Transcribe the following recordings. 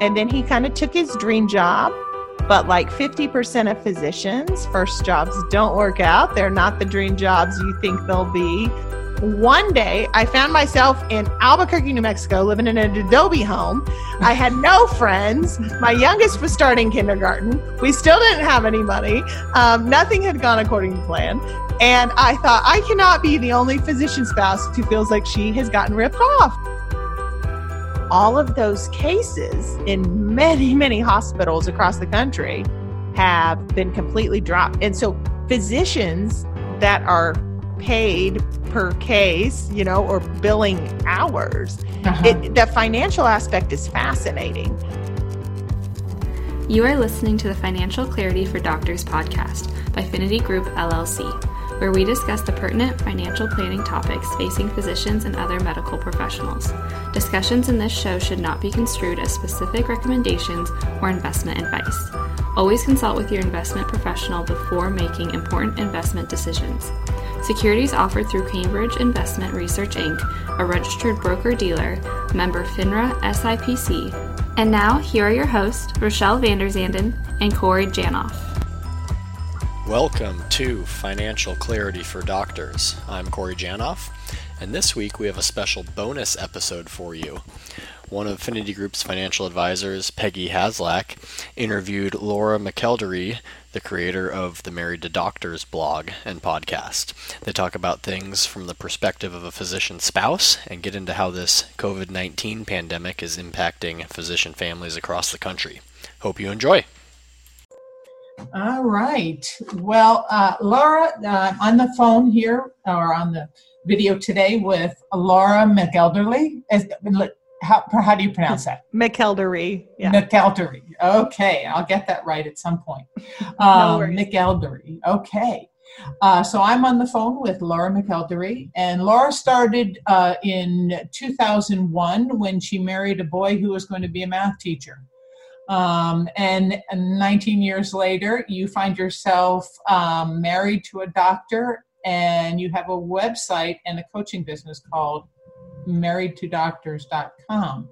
and then he kind of took his dream job. But like 50% of physicians' first jobs don't work out. They're not the dream jobs you think they'll be. One day, I found myself in Albuquerque, New Mexico, living in an adobe home. I had no friends. My youngest was starting kindergarten. We still didn't have any money. Um, nothing had gone according to plan. And I thought, I cannot be the only physician spouse who feels like she has gotten ripped off all of those cases in many, many hospitals across the country have been completely dropped. And so physicians that are paid per case, you know, or billing hours, uh-huh. it, the financial aspect is fascinating. You are listening to the Financial Clarity for Doctors podcast by Finity Group LLC where we discuss the pertinent financial planning topics facing physicians and other medical professionals. Discussions in this show should not be construed as specific recommendations or investment advice. Always consult with your investment professional before making important investment decisions. Securities offered through Cambridge Investment Research Inc., a registered broker dealer, member FINRA SIPC. And now, here are your hosts, Rochelle Vanderzanden and Corey Janoff. Welcome to Financial Clarity for Doctors. I'm Corey Janoff, and this week we have a special bonus episode for you. One of Finity Group's financial advisors, Peggy Haslak, interviewed Laura McElderry, the creator of the Married to Doctors blog and podcast. They talk about things from the perspective of a physician spouse and get into how this COVID 19 pandemic is impacting physician families across the country. Hope you enjoy. All right. Well, uh, Laura, uh, on the phone here or on the video today with Laura McElderly. How, how do you pronounce that? McElderry. Yeah. McElderry. Okay, I'll get that right at some point. Um, no McElderry. Okay. Uh, so I'm on the phone with Laura McElderry, and Laura started uh, in 2001 when she married a boy who was going to be a math teacher. Um, and 19 years later, you find yourself um, married to a doctor and you have a website and a coaching business called marriedtodoctors.com.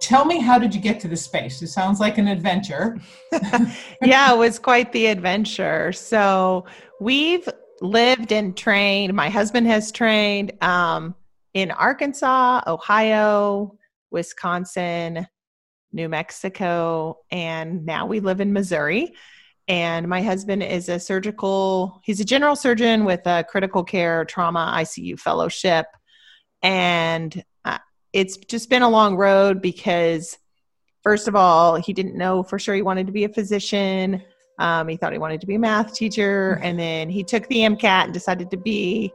Tell me, how did you get to the space? It sounds like an adventure. yeah, it was quite the adventure. So we've lived and trained, my husband has trained um, in Arkansas, Ohio, Wisconsin, New Mexico, and now we live in Missouri. And my husband is a surgical, he's a general surgeon with a critical care trauma ICU fellowship. And uh, it's just been a long road because, first of all, he didn't know for sure he wanted to be a physician. Um, he thought he wanted to be a math teacher. And then he took the MCAT and decided to be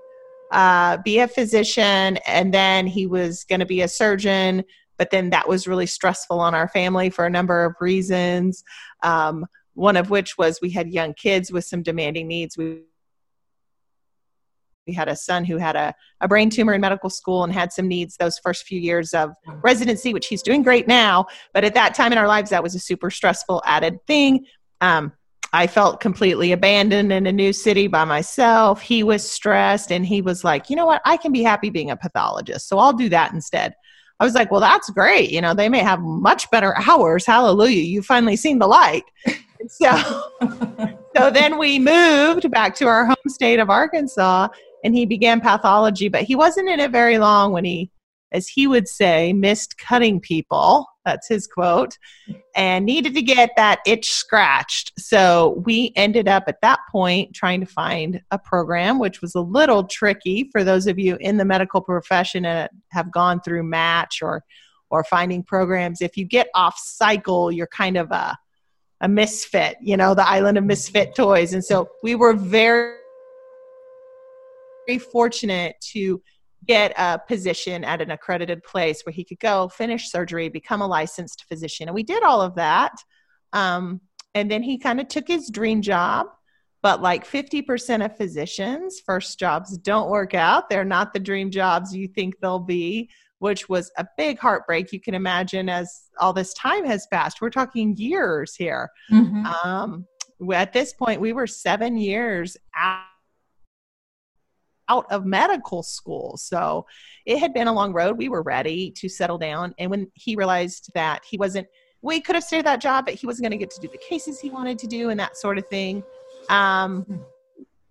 uh, be a physician, and then he was going to be a surgeon but then that was really stressful on our family for a number of reasons. Um, one of which was we had young kids with some demanding needs. We we had a son who had a, a brain tumor in medical school and had some needs those first few years of residency, which he's doing great now. But at that time in our lives, that was a super stressful added thing. Um, I felt completely abandoned in a new city by myself. He was stressed and he was like, you know what? I can be happy being a pathologist. So I'll do that instead. I was like, well, that's great. You know, they may have much better hours. Hallelujah. You've finally seen the light. so, so then we moved back to our home state of Arkansas and he began pathology, but he wasn't in it very long when he as he would say, missed cutting people. That's his quote, and needed to get that itch scratched. So we ended up at that point trying to find a program, which was a little tricky for those of you in the medical profession and have gone through match or or finding programs. If you get off cycle, you're kind of a a misfit, you know, the island of misfit toys. And so we were very, very fortunate to get a position at an accredited place where he could go finish surgery, become a licensed physician. And we did all of that. Um, and then he kind of took his dream job. But like 50% of physicians' first jobs don't work out. They're not the dream jobs you think they'll be, which was a big heartbreak. You can imagine as all this time has passed. We're talking years here. Mm-hmm. Um, at this point, we were seven years out out of medical school. So it had been a long road. We were ready to settle down. And when he realized that he wasn't we could have stayed at that job, but he wasn't going to get to do the cases he wanted to do and that sort of thing. Um,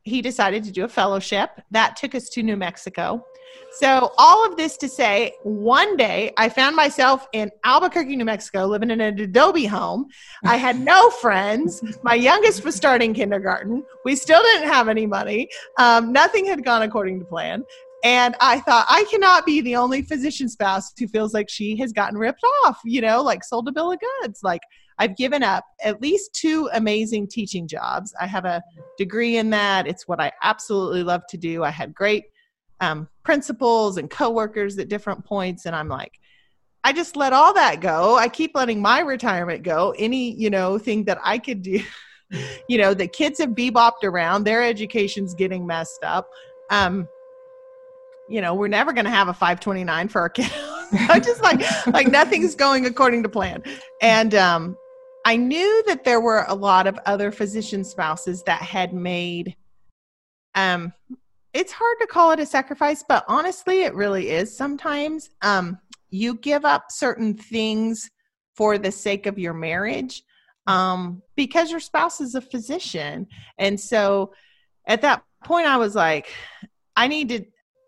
he decided to do a fellowship that took us to New Mexico. So, all of this to say, one day I found myself in Albuquerque, New Mexico, living in an adobe home. I had no friends. My youngest was starting kindergarten. We still didn't have any money. Um, nothing had gone according to plan. And I thought, I cannot be the only physician spouse who feels like she has gotten ripped off, you know, like sold a bill of goods. Like, I've given up at least two amazing teaching jobs. I have a degree in that. It's what I absolutely love to do. I had great um, principals and coworkers at different points, and I'm like, I just let all that go. I keep letting my retirement go. Any, you know, thing that I could do. you know, the kids have bebopped around. Their education's getting messed up. Um, you know, we're never going to have a 529 for our kid. I just like, like nothing's going according to plan. And um, I knew that there were a lot of other physician spouses that had made um it's hard to call it a sacrifice, but honestly it really is sometimes. Um you give up certain things for the sake of your marriage um because your spouse is a physician. And so at that point I was like I needed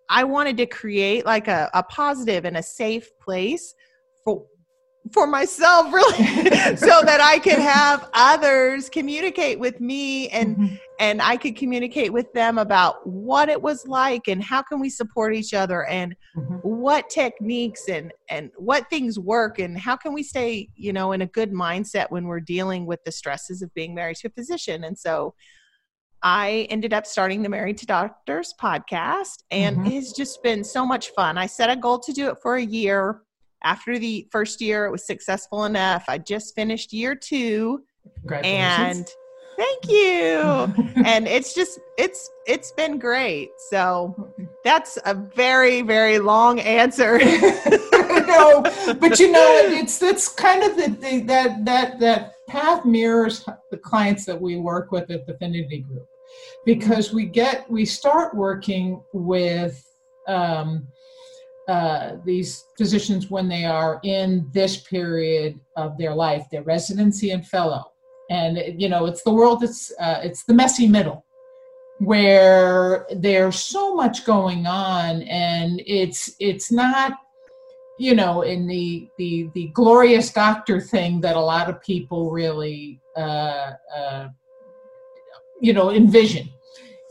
I wanted to create like a, a positive and a safe place for for myself really so that i could have others communicate with me and mm-hmm. and i could communicate with them about what it was like and how can we support each other and mm-hmm. what techniques and and what things work and how can we stay you know in a good mindset when we're dealing with the stresses of being married to a physician and so I ended up starting the Married to Doctors podcast, and mm-hmm. it's just been so much fun. I set a goal to do it for a year after the first year, it was successful enough. I just finished year two. And thank you. and it's just it's it's been great. So that's a very very long answer. no, but you know it's that's kind of the, the that that that path mirrors the clients that we work with at the Finity Group because we get we start working with um, uh, these physicians when they are in this period of their life, their residency and fellow. And you know, it's the world that's uh, it's the messy middle where there's so much going on, and it's it's not you know in the the the glorious doctor thing that a lot of people really uh, uh, you know envision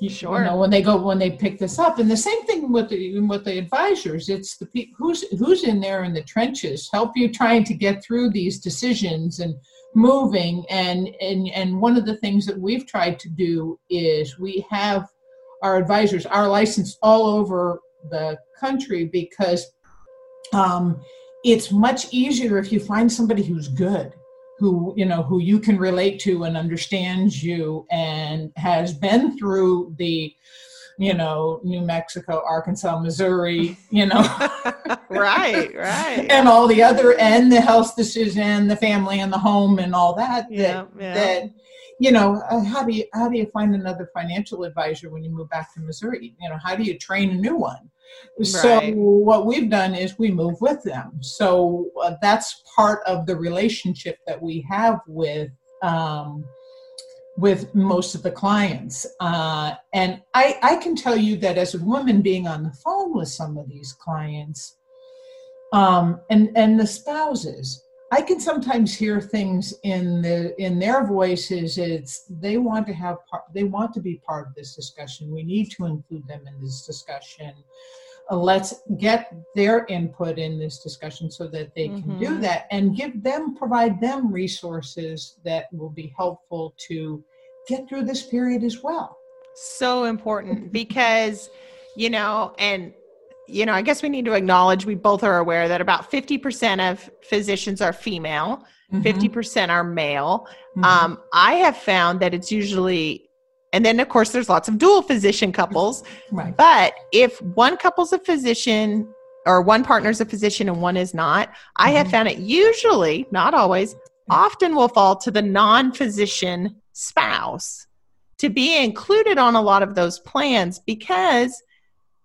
sure. you know when they go when they pick this up and the same thing with the with the advisors it's the people who's who's in there in the trenches help you trying to get through these decisions and moving and and and one of the things that we've tried to do is we have our advisors are licensed all over the country because um, it's much easier if you find somebody who's good who you know who you can relate to and understands you and has been through the you know new mexico arkansas missouri you know. Right right. And all the other and the health decision the family and the home and all that yeah, that, yeah. that you know uh, how do you how do you find another financial advisor when you move back to missouri? You know how do you train a new one so what we've done is we move with them. So uh, that's part of the relationship that we have with um, with most of the clients. Uh, and I, I can tell you that as a woman being on the phone with some of these clients um, and and the spouses, I can sometimes hear things in the in their voices. It's they want to have part, they want to be part of this discussion. We need to include them in this discussion. Uh, let's get their input in this discussion so that they can mm-hmm. do that and give them provide them resources that will be helpful to get through this period as well so important because you know and you know i guess we need to acknowledge we both are aware that about 50% of physicians are female mm-hmm. 50% are male mm-hmm. um, i have found that it's usually and then, of course, there's lots of dual physician couples. Right. But if one couple's a physician or one partner's a physician and one is not, mm-hmm. I have mm-hmm. found it usually, not always, often will fall to the non physician spouse to be included on a lot of those plans because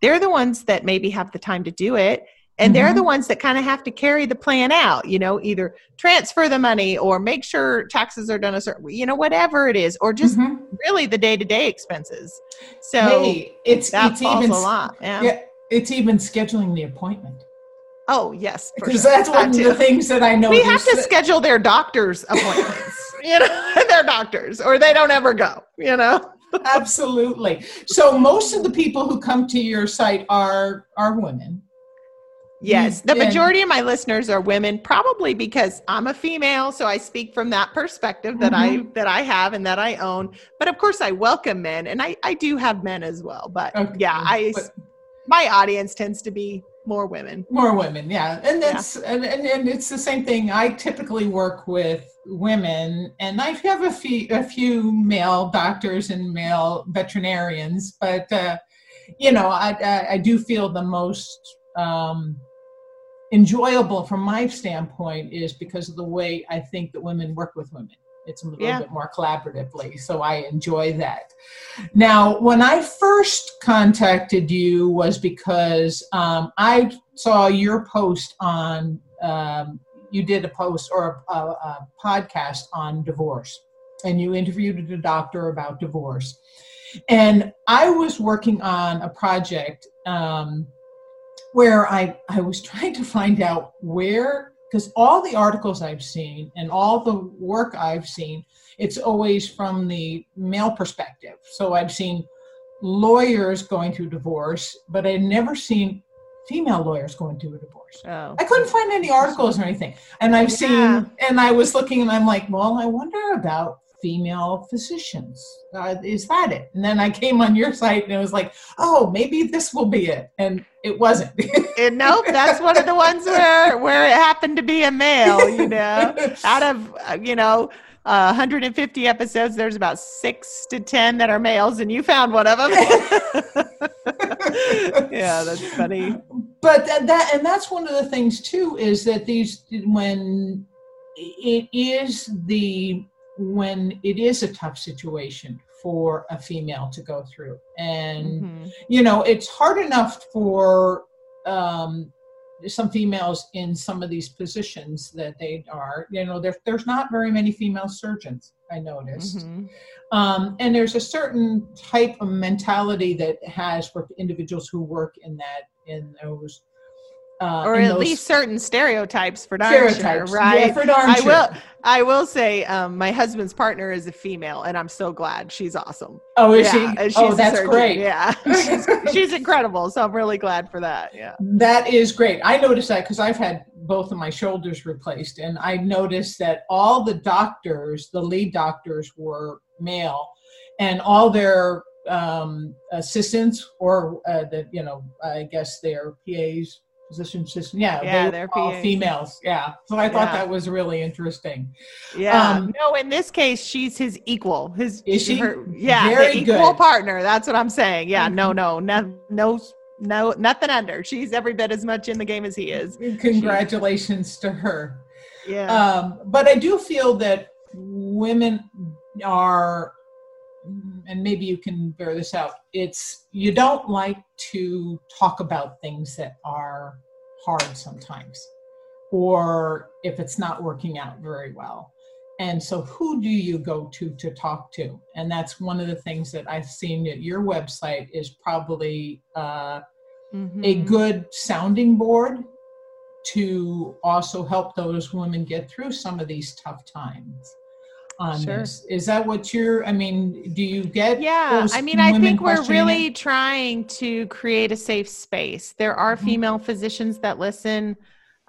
they're the ones that maybe have the time to do it. and they're the ones that kind of have to carry the plan out you know either transfer the money or make sure taxes are done a certain you know whatever it is or just mm-hmm. really the day-to-day expenses so hey, it's that it's falls even a lot yeah. yeah it's even scheduling the appointment oh yes because sure. that's one of the things that i know we have to that- schedule their doctor's appointments you know their doctors or they don't ever go you know absolutely so most of the people who come to your site are are women Yes, the majority of my listeners are women, probably because I'm a female, so I speak from that perspective that mm-hmm. I that I have and that I own. But of course, I welcome men, and I I do have men as well. But okay. yeah, I but, my audience tends to be more women. More women, yeah, and that's yeah. And, and and it's the same thing. I typically work with women, and I have a few a few male doctors and male veterinarians, but. uh you know, I, I, I do feel the most um, enjoyable from my standpoint is because of the way I think that women work with women. It's a little yeah. bit more collaboratively, so I enjoy that. Now, when I first contacted you was because um, I saw your post on. Um, you did a post or a, a, a podcast on divorce, and you interviewed a doctor about divorce. And I was working on a project um, where I, I was trying to find out where, because all the articles I've seen and all the work I've seen, it's always from the male perspective. So I've seen lawyers going through divorce, but I'd never seen female lawyers going through a divorce. Oh. I couldn't find any articles or anything. And I've yeah. seen, and I was looking and I'm like, well, I wonder about female physicians. Uh, is that it? And then I came on your site and it was like, oh, maybe this will be it. And it wasn't. and nope, that's one of the ones where where it happened to be a male. You know, out of uh, you know. Uh, 150 episodes. There's about six to ten that are males, and you found one of them. yeah, that's funny. But that, that and that's one of the things too is that these when it is the when it is a tough situation for a female to go through and mm-hmm. you know it's hard enough for um, some females in some of these positions that they are you know there, there's not very many female surgeons i noticed mm-hmm. um, and there's a certain type of mentality that has for individuals who work in that in those uh, or at least certain stereotypes for darn sure, right? Yeah, for darn I will. I will say, um, my husband's partner is a female, and I'm so glad she's awesome. Oh, is yeah, she? oh, that's great. Yeah, she's, she's incredible. So I'm really glad for that. Yeah, that is great. I noticed that because I've had both of my shoulders replaced, and I noticed that all the doctors, the lead doctors, were male, and all their um, assistants or uh, the you know I guess their PAs physician assistant. Yeah, yeah, they they're all females. Yeah, so I thought yeah. that was really interesting. Yeah, um, no, in this case, she's his equal. His is she? Her, yeah, Very equal good. partner. That's what I'm saying. Yeah, no, no, no, no, no, nothing under. She's every bit as much in the game as he is. Congratulations she, to her. Yeah, um, but I do feel that women are and maybe you can bear this out. It's you don't like to talk about things that are hard sometimes or if it's not working out very well. And so who do you go to to talk to? And that's one of the things that i've seen at your website is probably uh, mm-hmm. a good sounding board to also help those women get through some of these tough times on sure. this. Is that what you're? I mean, do you get? Yeah, I mean, I think we're really it? trying to create a safe space. There are mm-hmm. female physicians that listen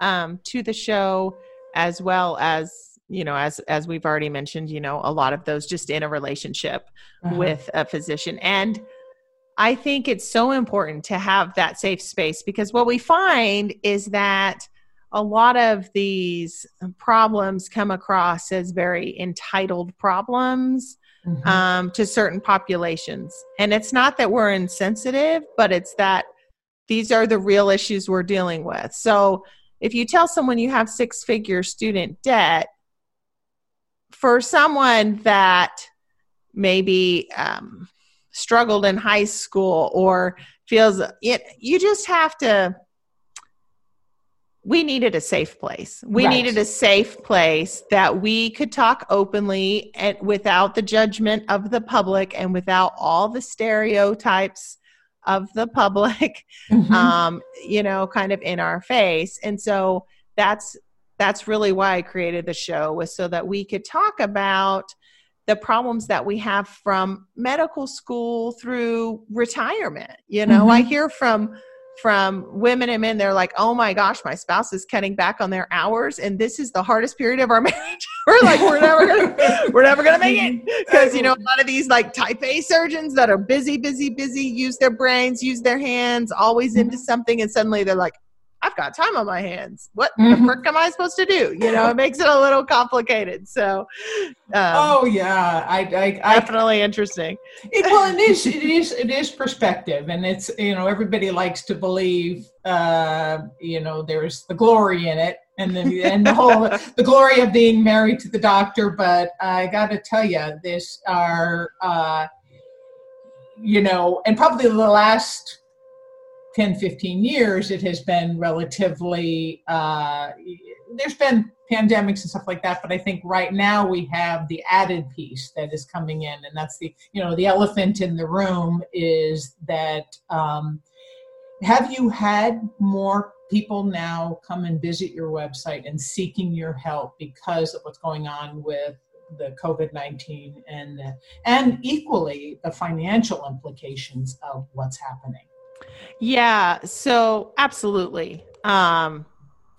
um, to the show, as well as you know, as as we've already mentioned, you know, a lot of those just in a relationship uh-huh. with a physician and. I think it's so important to have that safe space because what we find is that a lot of these problems come across as very entitled problems mm-hmm. um, to certain populations. And it's not that we're insensitive, but it's that these are the real issues we're dealing with. So if you tell someone you have six figure student debt, for someone that maybe um, struggled in high school or feels it, you just have to we needed a safe place. We right. needed a safe place that we could talk openly and without the judgment of the public and without all the stereotypes of the public, mm-hmm. um, you know, kind of in our face. And so that's that's really why I created the show was so that we could talk about the problems that we have from medical school through retirement. You know, mm-hmm. I hear from from women and men they're like oh my gosh my spouse is cutting back on their hours and this is the hardest period of our marriage we're like we're never gonna we're never gonna make it because you know a lot of these like type a surgeons that are busy busy busy use their brains use their hands always into mm-hmm. something and suddenly they're like I've got time on my hands. What mm-hmm. the frick am I supposed to do? You know, it makes it a little complicated. So, um, oh yeah, I, I, definitely I, interesting. It, well, it is, it is, it is perspective, and it's you know everybody likes to believe, uh, you know, there's the glory in it, and the and the whole the glory of being married to the doctor. But I got to tell you, this are, uh, you know, and probably the last 10, 15 years, it has been relatively, uh, there's been pandemics and stuff like that, but I think right now we have the added piece that is coming in, and that's the, you know, the elephant in the room is that um, have you had more people now come and visit your website and seeking your help because of what's going on with the COVID-19 and and equally the financial implications of what's happening? Yeah, so absolutely. Um,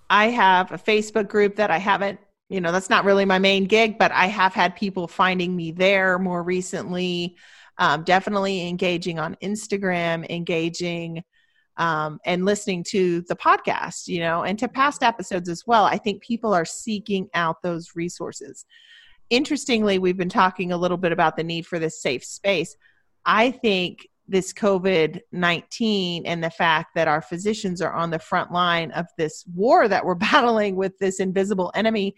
I have a Facebook group that I haven't, you know, that's not really my main gig, but I have had people finding me there more recently. Um, definitely engaging on Instagram, engaging um, and listening to the podcast, you know, and to past episodes as well. I think people are seeking out those resources. Interestingly, we've been talking a little bit about the need for this safe space. I think this COVID 19 and the fact that our physicians are on the front line of this war that we're battling with this invisible enemy.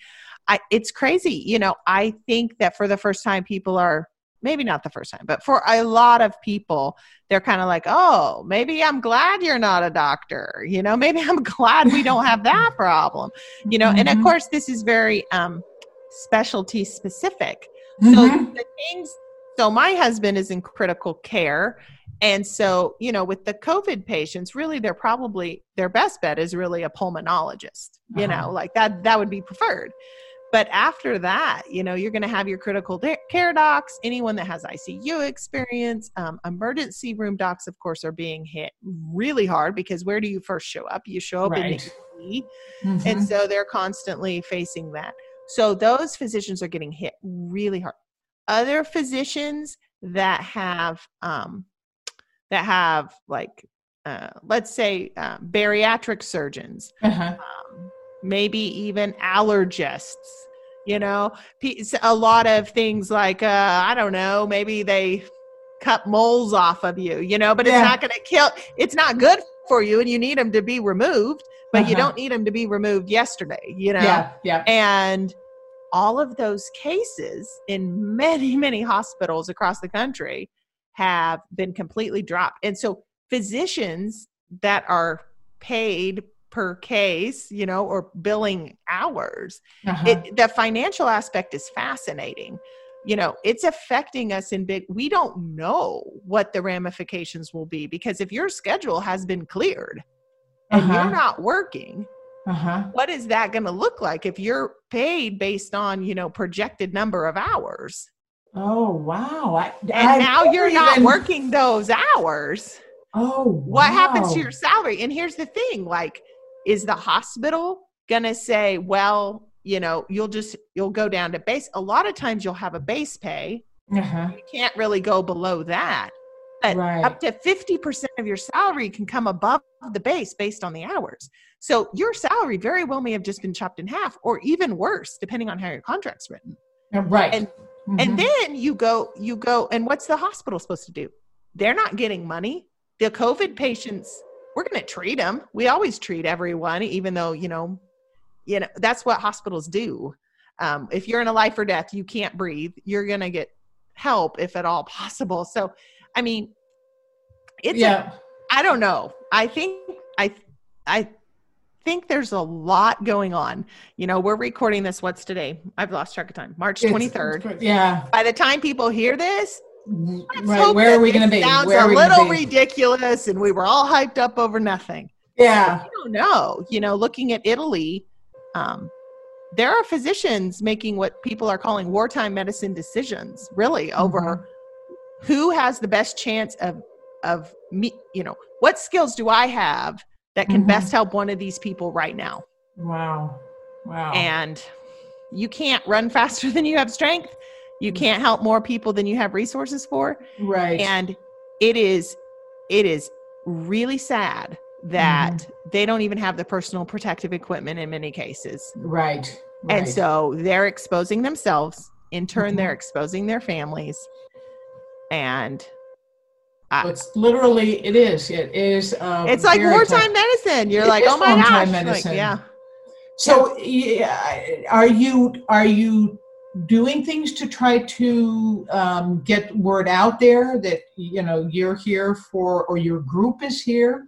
I, it's crazy. You know, I think that for the first time, people are maybe not the first time, but for a lot of people, they're kind of like, oh, maybe I'm glad you're not a doctor. You know, maybe I'm glad we don't have that problem. You know, mm-hmm. and of mm-hmm. course, this is very um, specialty specific. Mm-hmm. So the things so my husband is in critical care and so, you know, with the COVID patients, really they're probably their best bet is really a pulmonologist, you uh-huh. know, like that that would be preferred. But after that, you know, you're going to have your critical care docs, anyone that has ICU experience. Um, emergency room docs, of course, are being hit really hard because where do you first show up? You show up right. in the. Mm-hmm. And so they're constantly facing that. So those physicians are getting hit really hard. Other physicians that have um, that have like uh, let's say uh, bariatric surgeons uh-huh. um, maybe even allergists you know a lot of things like uh, i don't know maybe they cut moles off of you you know but yeah. it's not going to kill it's not good for you and you need them to be removed but uh-huh. you don't need them to be removed yesterday you know yeah yeah and all of those cases in many many hospitals across the country have been completely dropped. And so physicians that are paid per case, you know, or billing hours, uh-huh. it, the financial aspect is fascinating. You know, it's affecting us in big, we don't know what the ramifications will be because if your schedule has been cleared and uh-huh. you're not working, uh-huh. what is that going to look like if you're paid based on, you know, projected number of hours? Oh wow! I, and I now you're not working those hours. Oh, wow. what happens to your salary? And here's the thing: like, is the hospital gonna say, well, you know, you'll just you'll go down to base? A lot of times you'll have a base pay. Uh-huh. You can't really go below that. But right. up to 50% of your salary can come above the base based on the hours. So your salary very well may have just been chopped in half or even worse, depending on how your contract's written. Right. And Mm-hmm. And then you go, you go, and what's the hospital supposed to do? They're not getting money. The COVID patients, we're going to treat them. We always treat everyone, even though, you know, you know, that's what hospitals do. Um, if you're in a life or death, you can't breathe, you're going to get help if at all possible. So, I mean, it's, yeah. I don't know. I think, I, I think there's a lot going on. You know, we're recording this. What's today? I've lost track of time. March 23rd. yeah. By the time people hear this, right. Where are we going to be? Sounds a little ridiculous, and we were all hyped up over nothing. Yeah. I don't know. You know, looking at Italy, um, there are physicians making what people are calling wartime medicine decisions, really over mm-hmm. who has the best chance of of me. You know, what skills do I have that can mm-hmm. best help one of these people right now? Wow. Wow. And you can't run faster than you have strength. You can't help more people than you have resources for. Right. And it is it is really sad that mm-hmm. they don't even have the personal protective equipment in many cases. Right. right. And so they're exposing themselves. In turn, mm-hmm. they're exposing their families. And I, it's literally, it is. It is. Um, it's like wartime medicine. You're like, oh my gosh. Medicine. Like, yeah. So, yeah, are you are you doing things to try to um, get word out there that you know you're here for, or your group is here?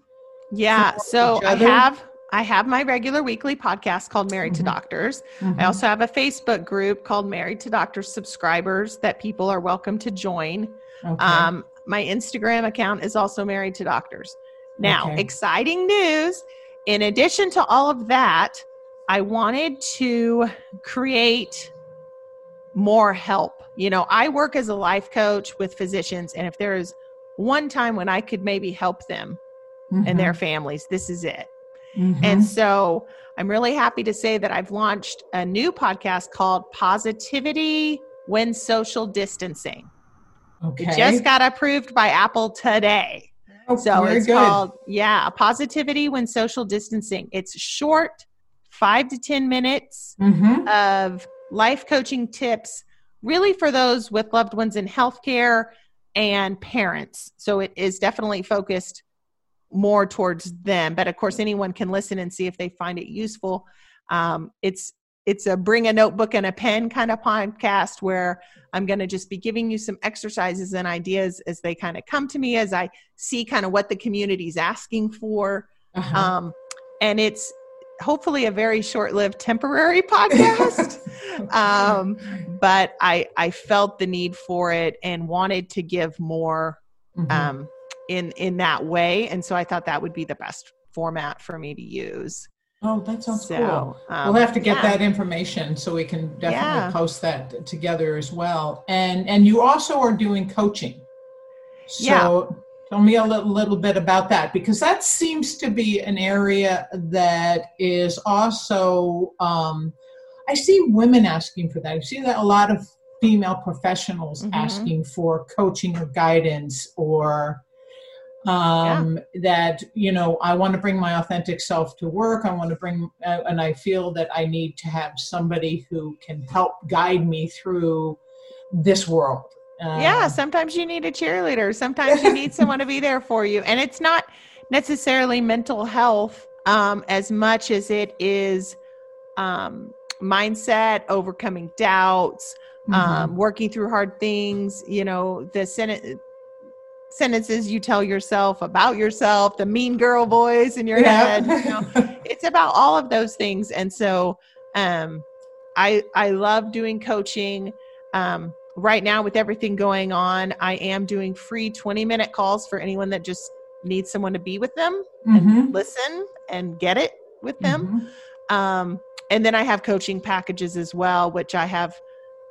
Yeah. So I have I have my regular weekly podcast called Married mm-hmm. to Doctors. Mm-hmm. I also have a Facebook group called Married to Doctors subscribers that people are welcome to join. Okay. Um, my Instagram account is also Married to Doctors. Now, okay. exciting news. In addition to all of that, I wanted to create more help. You know, I work as a life coach with physicians, and if there is one time when I could maybe help them mm-hmm. and their mm-hmm. families. This is it. Mm-hmm. And so I'm really happy to say that I've launched a new podcast called Positivity When Social Distancing. Okay. It just got approved by Apple today. Oh, so it's good. called, yeah, Positivity When Social Distancing. It's short, five to 10 minutes mm-hmm. of life coaching tips, really for those with loved ones in healthcare and parents. So it is definitely focused more towards them but of course anyone can listen and see if they find it useful um, it's it's a bring a notebook and a pen kind of podcast where i'm going to just be giving you some exercises and ideas as they kind of come to me as i see kind of what the community's asking for uh-huh. um, and it's hopefully a very short-lived temporary podcast um, but i i felt the need for it and wanted to give more mm-hmm. um, in in that way and so i thought that would be the best format for me to use oh that sounds so, cool um, we'll have to get yeah. that information so we can definitely yeah. post that together as well and and you also are doing coaching so yeah. tell me a little, little bit about that because that seems to be an area that is also um, i see women asking for that i see that a lot of female professionals mm-hmm. asking for coaching or guidance or um, yeah. that you know i want to bring my authentic self to work i want to bring uh, and i feel that i need to have somebody who can help guide me through this world uh, yeah sometimes you need a cheerleader sometimes you need someone to be there for you and it's not necessarily mental health um, as much as it is um, mindset overcoming doubts mm-hmm. um, working through hard things you know the senate sentences you tell yourself about yourself, the mean girl voice in your yeah. head. You know, it's about all of those things. And so um, I I love doing coaching. Um, right now with everything going on, I am doing free 20 minute calls for anyone that just needs someone to be with them mm-hmm. and listen and get it with them. Mm-hmm. Um, and then I have coaching packages as well, which I have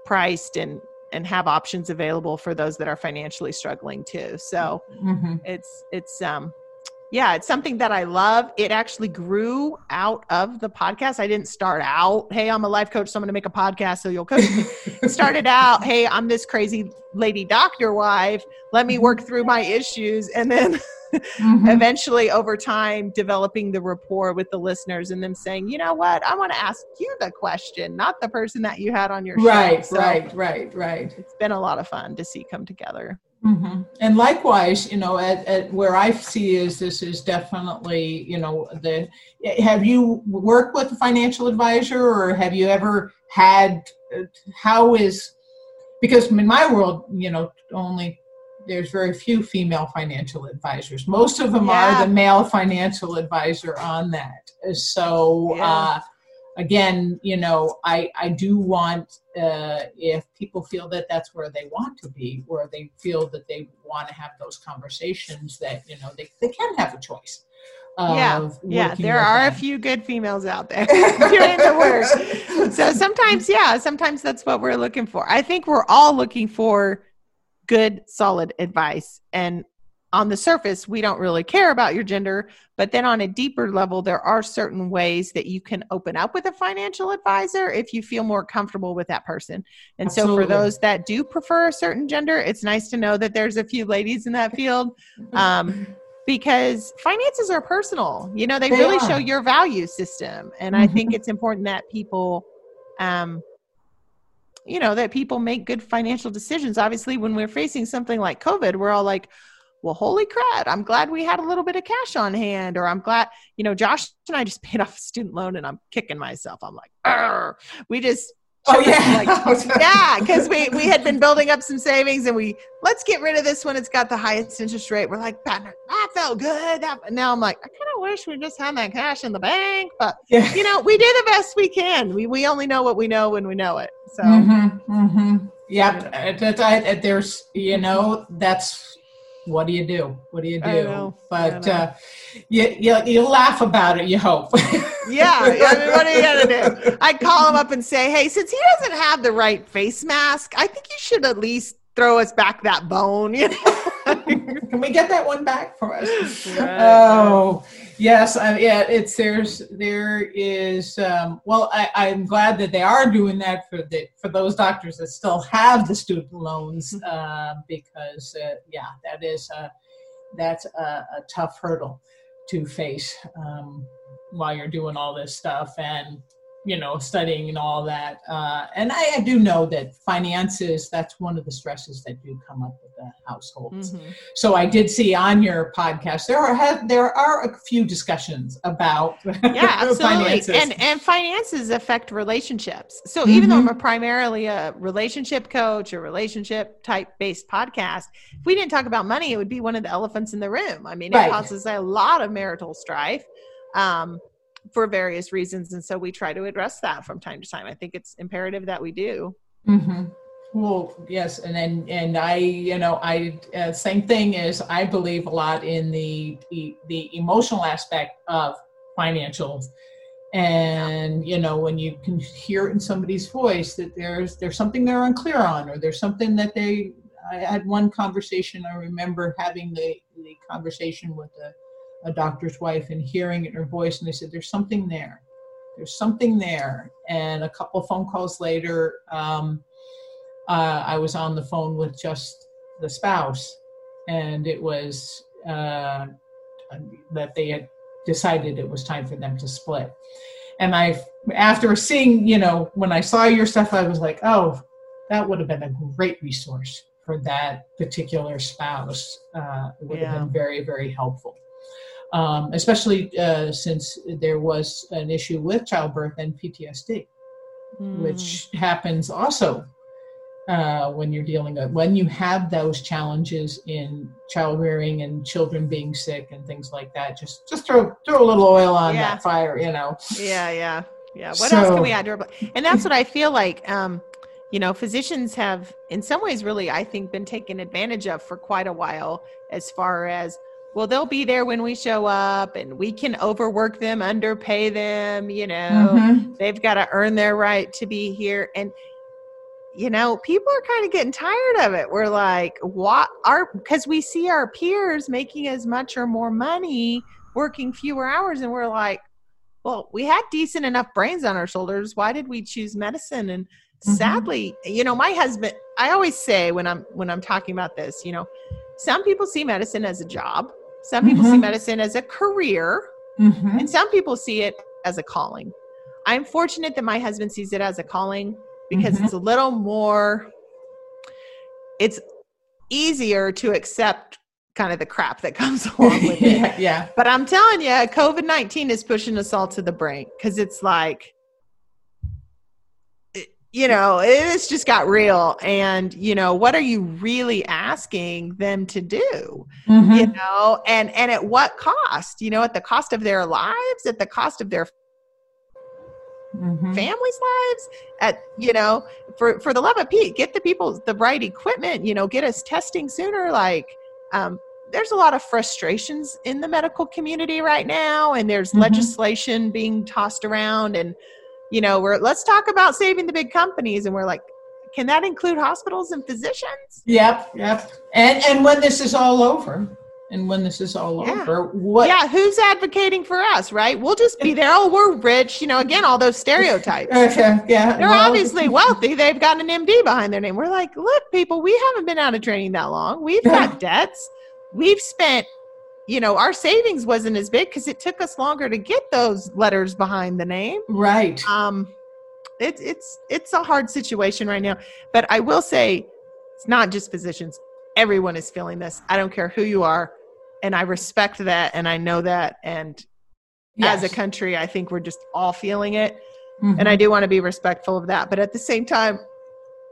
priced and and have options available for those that are financially struggling too. So mm-hmm. it's it's um yeah, it's something that I love. It actually grew out of the podcast. I didn't start out, hey, I'm a life coach, so I'm going to make a podcast so you'll coach me. it started out, hey, I'm this crazy lady doctor wife. Let me work through my issues. And then mm-hmm. eventually over time developing the rapport with the listeners and them saying you know what i want to ask you the question not the person that you had on your right so right right right it's been a lot of fun to see come together mm-hmm. and likewise you know at, at where i see is this is definitely you know the have you worked with a financial advisor or have you ever had how is because in my world you know only there's very few female financial advisors. Most of them yeah. are the male financial advisor on that. So yeah. uh, again, you know, I I do want uh, if people feel that that's where they want to be, or they feel that they want to have those conversations, that you know they they can have a choice yeah, yeah. There are a few good females out there doing the work. So sometimes, yeah, sometimes that's what we're looking for. I think we're all looking for good, solid advice. And on the surface, we don't really care about your gender, but then on a deeper level, there are certain ways that you can open up with a financial advisor if you feel more comfortable with that person. And Absolutely. so, for those that do prefer a certain gender, it's nice to know that there's a few ladies in that field. Um, because finances are personal you know they, they really are. show your value system and mm-hmm. i think mm-hmm. it's important that people um you know that people make good financial decisions. Obviously when we're facing something like covid we're all like well holy crap i'm glad we had a little bit of cash on hand or i'm glad you know josh and i just paid off a student loan and i'm kicking myself. I'm like we just Oh yeah, like, yeah, because we we had been building up some savings, and we let's get rid of this one. It's got the highest interest rate. We're like, that, that felt good. That, now I'm like, I kind of wish we just had that cash in the bank, but yeah. you know, we do the best we can. We we only know what we know when we know it. So, mm-hmm, mm-hmm. yeah, there's you know that's what do you do? What do you do? But uh, you, you, you laugh about it, you hope. yeah. I mean, what are you to do? I'd call him up and say, hey, since he doesn't have the right face mask, I think you should at least throw us back that bone. You know? Can we get that one back for us? Right. Oh, yes. Uh, yeah, it's there's there is. Um, well, I, I'm glad that they are doing that for the for those doctors that still have the student loans uh, because uh, yeah, that is a, that's a, a tough hurdle to face um, while you're doing all this stuff and you know studying and all that uh, and I, I, do know that finances that's one of the stresses that do come up the households mm-hmm. so i did see on your podcast there are there are a few discussions about yeah absolutely and and finances affect relationships so mm-hmm. even though i'm a primarily a relationship coach or relationship type based podcast if we didn't talk about money it would be one of the elephants in the room i mean it right. causes a lot of marital strife um, for various reasons and so we try to address that from time to time i think it's imperative that we do mm-hmm. Well yes and then and i you know i uh, same thing is i believe a lot in the the, the emotional aspect of financials and you know when you can hear in somebody's voice that there's there's something they're unclear on or there's something that they i had one conversation i remember having the the conversation with a a doctor's wife and hearing it in her voice, and they said, "There's something there. There's something there." And a couple phone calls later, um, uh, I was on the phone with just the spouse, and it was uh, that they had decided it was time for them to split. And I, after seeing, you know, when I saw your stuff, I was like, "Oh, that would have been a great resource." for that particular spouse uh, would yeah. have been very, very helpful um, especially uh, since there was an issue with childbirth and PTSD, mm. which happens also uh, when you're dealing with when you have those challenges in child rearing and children being sick and things like that. Just just throw throw a little oil on yeah. that fire, you know. Yeah, yeah, yeah. What so, else can we add? To our and that's what I feel like. Um, you know, physicians have, in some ways, really, I think, been taken advantage of for quite a while as far as well they'll be there when we show up and we can overwork them underpay them you know mm-hmm. they've got to earn their right to be here and you know people are kind of getting tired of it we're like what are because we see our peers making as much or more money working fewer hours and we're like well we had decent enough brains on our shoulders why did we choose medicine and mm-hmm. sadly you know my husband i always say when i'm when i'm talking about this you know some people see medicine as a job some people mm-hmm. see medicine as a career, mm-hmm. and some people see it as a calling. I'm fortunate that my husband sees it as a calling because mm-hmm. it's a little more, it's easier to accept kind of the crap that comes along with it. yeah, yeah. But I'm telling you, COVID 19 is pushing us all to the brink because it's like, you know, it's just got real. And, you know, what are you really asking them to do? Mm-hmm. You know, and and at what cost? You know, at the cost of their lives, at the cost of their mm-hmm. families' lives, at you know, for for the love of Pete, get the people the right equipment, you know, get us testing sooner. Like, um, there's a lot of frustrations in the medical community right now, and there's mm-hmm. legislation being tossed around and you know, we're let's talk about saving the big companies, and we're like, can that include hospitals and physicians? Yep, yep. And and when this is all over, and when this is all yeah. over, what? Yeah, who's advocating for us, right? We'll just be there. Oh, we're rich. You know, again, all those stereotypes. okay, yeah. They're well, obviously wealthy. They've got an MD behind their name. We're like, look, people, we haven't been out of training that long. We've got debts. We've spent you know our savings wasn't as big because it took us longer to get those letters behind the name right um it's it's it's a hard situation right now but i will say it's not just physicians everyone is feeling this i don't care who you are and i respect that and i know that and yes. as a country i think we're just all feeling it mm-hmm. and i do want to be respectful of that but at the same time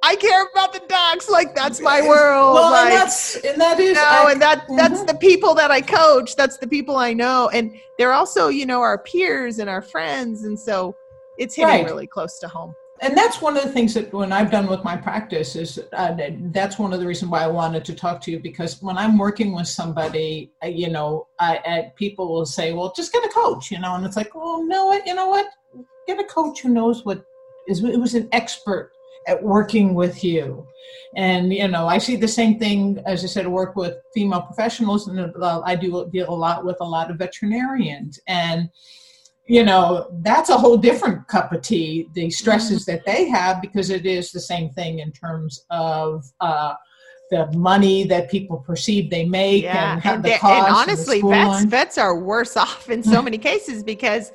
I care about the docs. Like that's my world. Well, like, and that's and that is no, I, and that that's mm-hmm. the people that I coach. That's the people I know, and they're also you know our peers and our friends, and so it's hitting right. really close to home. And that's one of the things that when I've done with my practice is uh, that's one of the reasons why I wanted to talk to you because when I'm working with somebody, uh, you know, I, I, people will say, "Well, just get a coach," you know, and it's like, "Oh no, you know what? Get a coach who knows what is it was an expert at working with you. And you know, I see the same thing as I said. Work with female professionals, and I do deal a lot with a lot of veterinarians, and you know that's a whole different cup of tea. The stresses that they have because it is the same thing in terms of. Uh, the money that people perceive they make yeah. and, and, the cost and honestly vets vets are worse off in so many cases because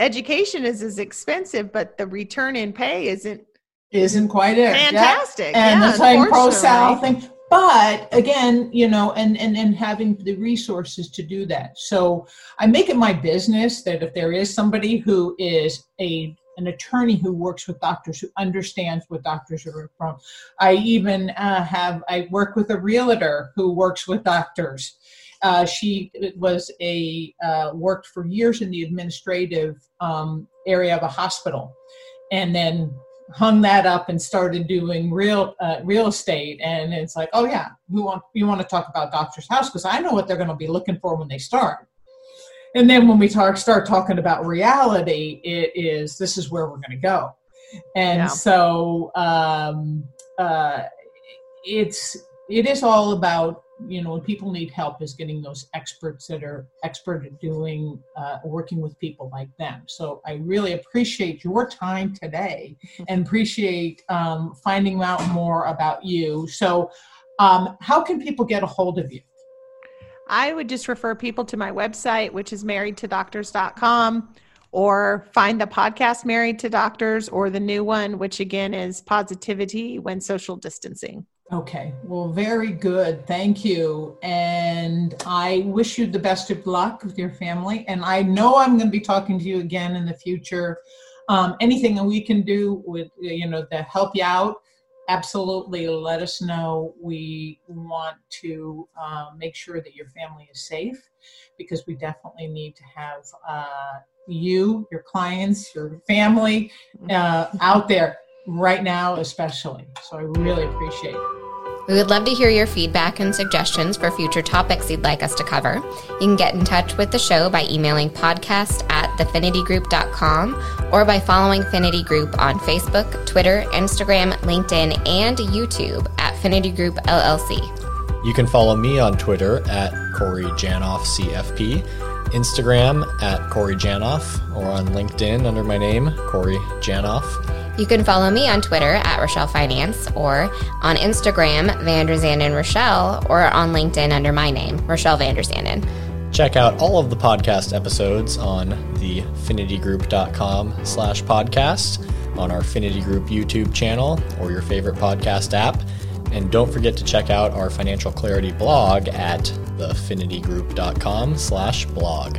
education is as expensive but the return in pay isn't isn't quite it. Fantastic. Yeah. And yeah, the same pro sal thing. But again, you know, and, and and having the resources to do that. So I make it my business that if there is somebody who is a an attorney who works with doctors who understands what doctors are from. I even uh, have I work with a realtor who works with doctors. Uh, she was a uh, worked for years in the administrative um, area of a hospital, and then hung that up and started doing real uh, real estate. And it's like oh yeah we want you want to talk about doctor's house because i know what they're going to be looking for when they start. And then when we talk start talking about reality it is this is where we're going to go. And yeah. so um, uh, it's it is all about you know when people need help is getting those experts that are expert at doing uh, working with people like them. So i really appreciate your time today and appreciate um, finding out more about you. So um, how can people get a hold of you? I would just refer people to my website which is marriedtodoctors.com or find the podcast married to doctors or the new one which again is positivity when social distancing Okay, well, very good. Thank you. And I wish you the best of luck with your family. And I know I'm going to be talking to you again in the future. Um, anything that we can do with, you know, to help you out, absolutely let us know. We want to uh, make sure that your family is safe because we definitely need to have uh, you, your clients, your family uh, out there right now, especially. So I really appreciate it. We would love to hear your feedback and suggestions for future topics you'd like us to cover. You can get in touch with the show by emailing podcast at thefinitygroup.com or by following Finity Group on Facebook, Twitter, Instagram, LinkedIn, and YouTube at Finity Group LLC. You can follow me on Twitter at Corey Janoff CFP, Instagram at Corey Janoff, or on LinkedIn under my name, Corey Janoff. You can follow me on Twitter at Rochelle Finance or on Instagram, Vanderzanden Rochelle, or on LinkedIn under my name, Rochelle Vanderzanden. Check out all of the podcast episodes on the finitygroup.com slash podcast, on our Finity Group YouTube channel, or your favorite podcast app. And don't forget to check out our financial clarity blog at thefinitygroup.com slash blog.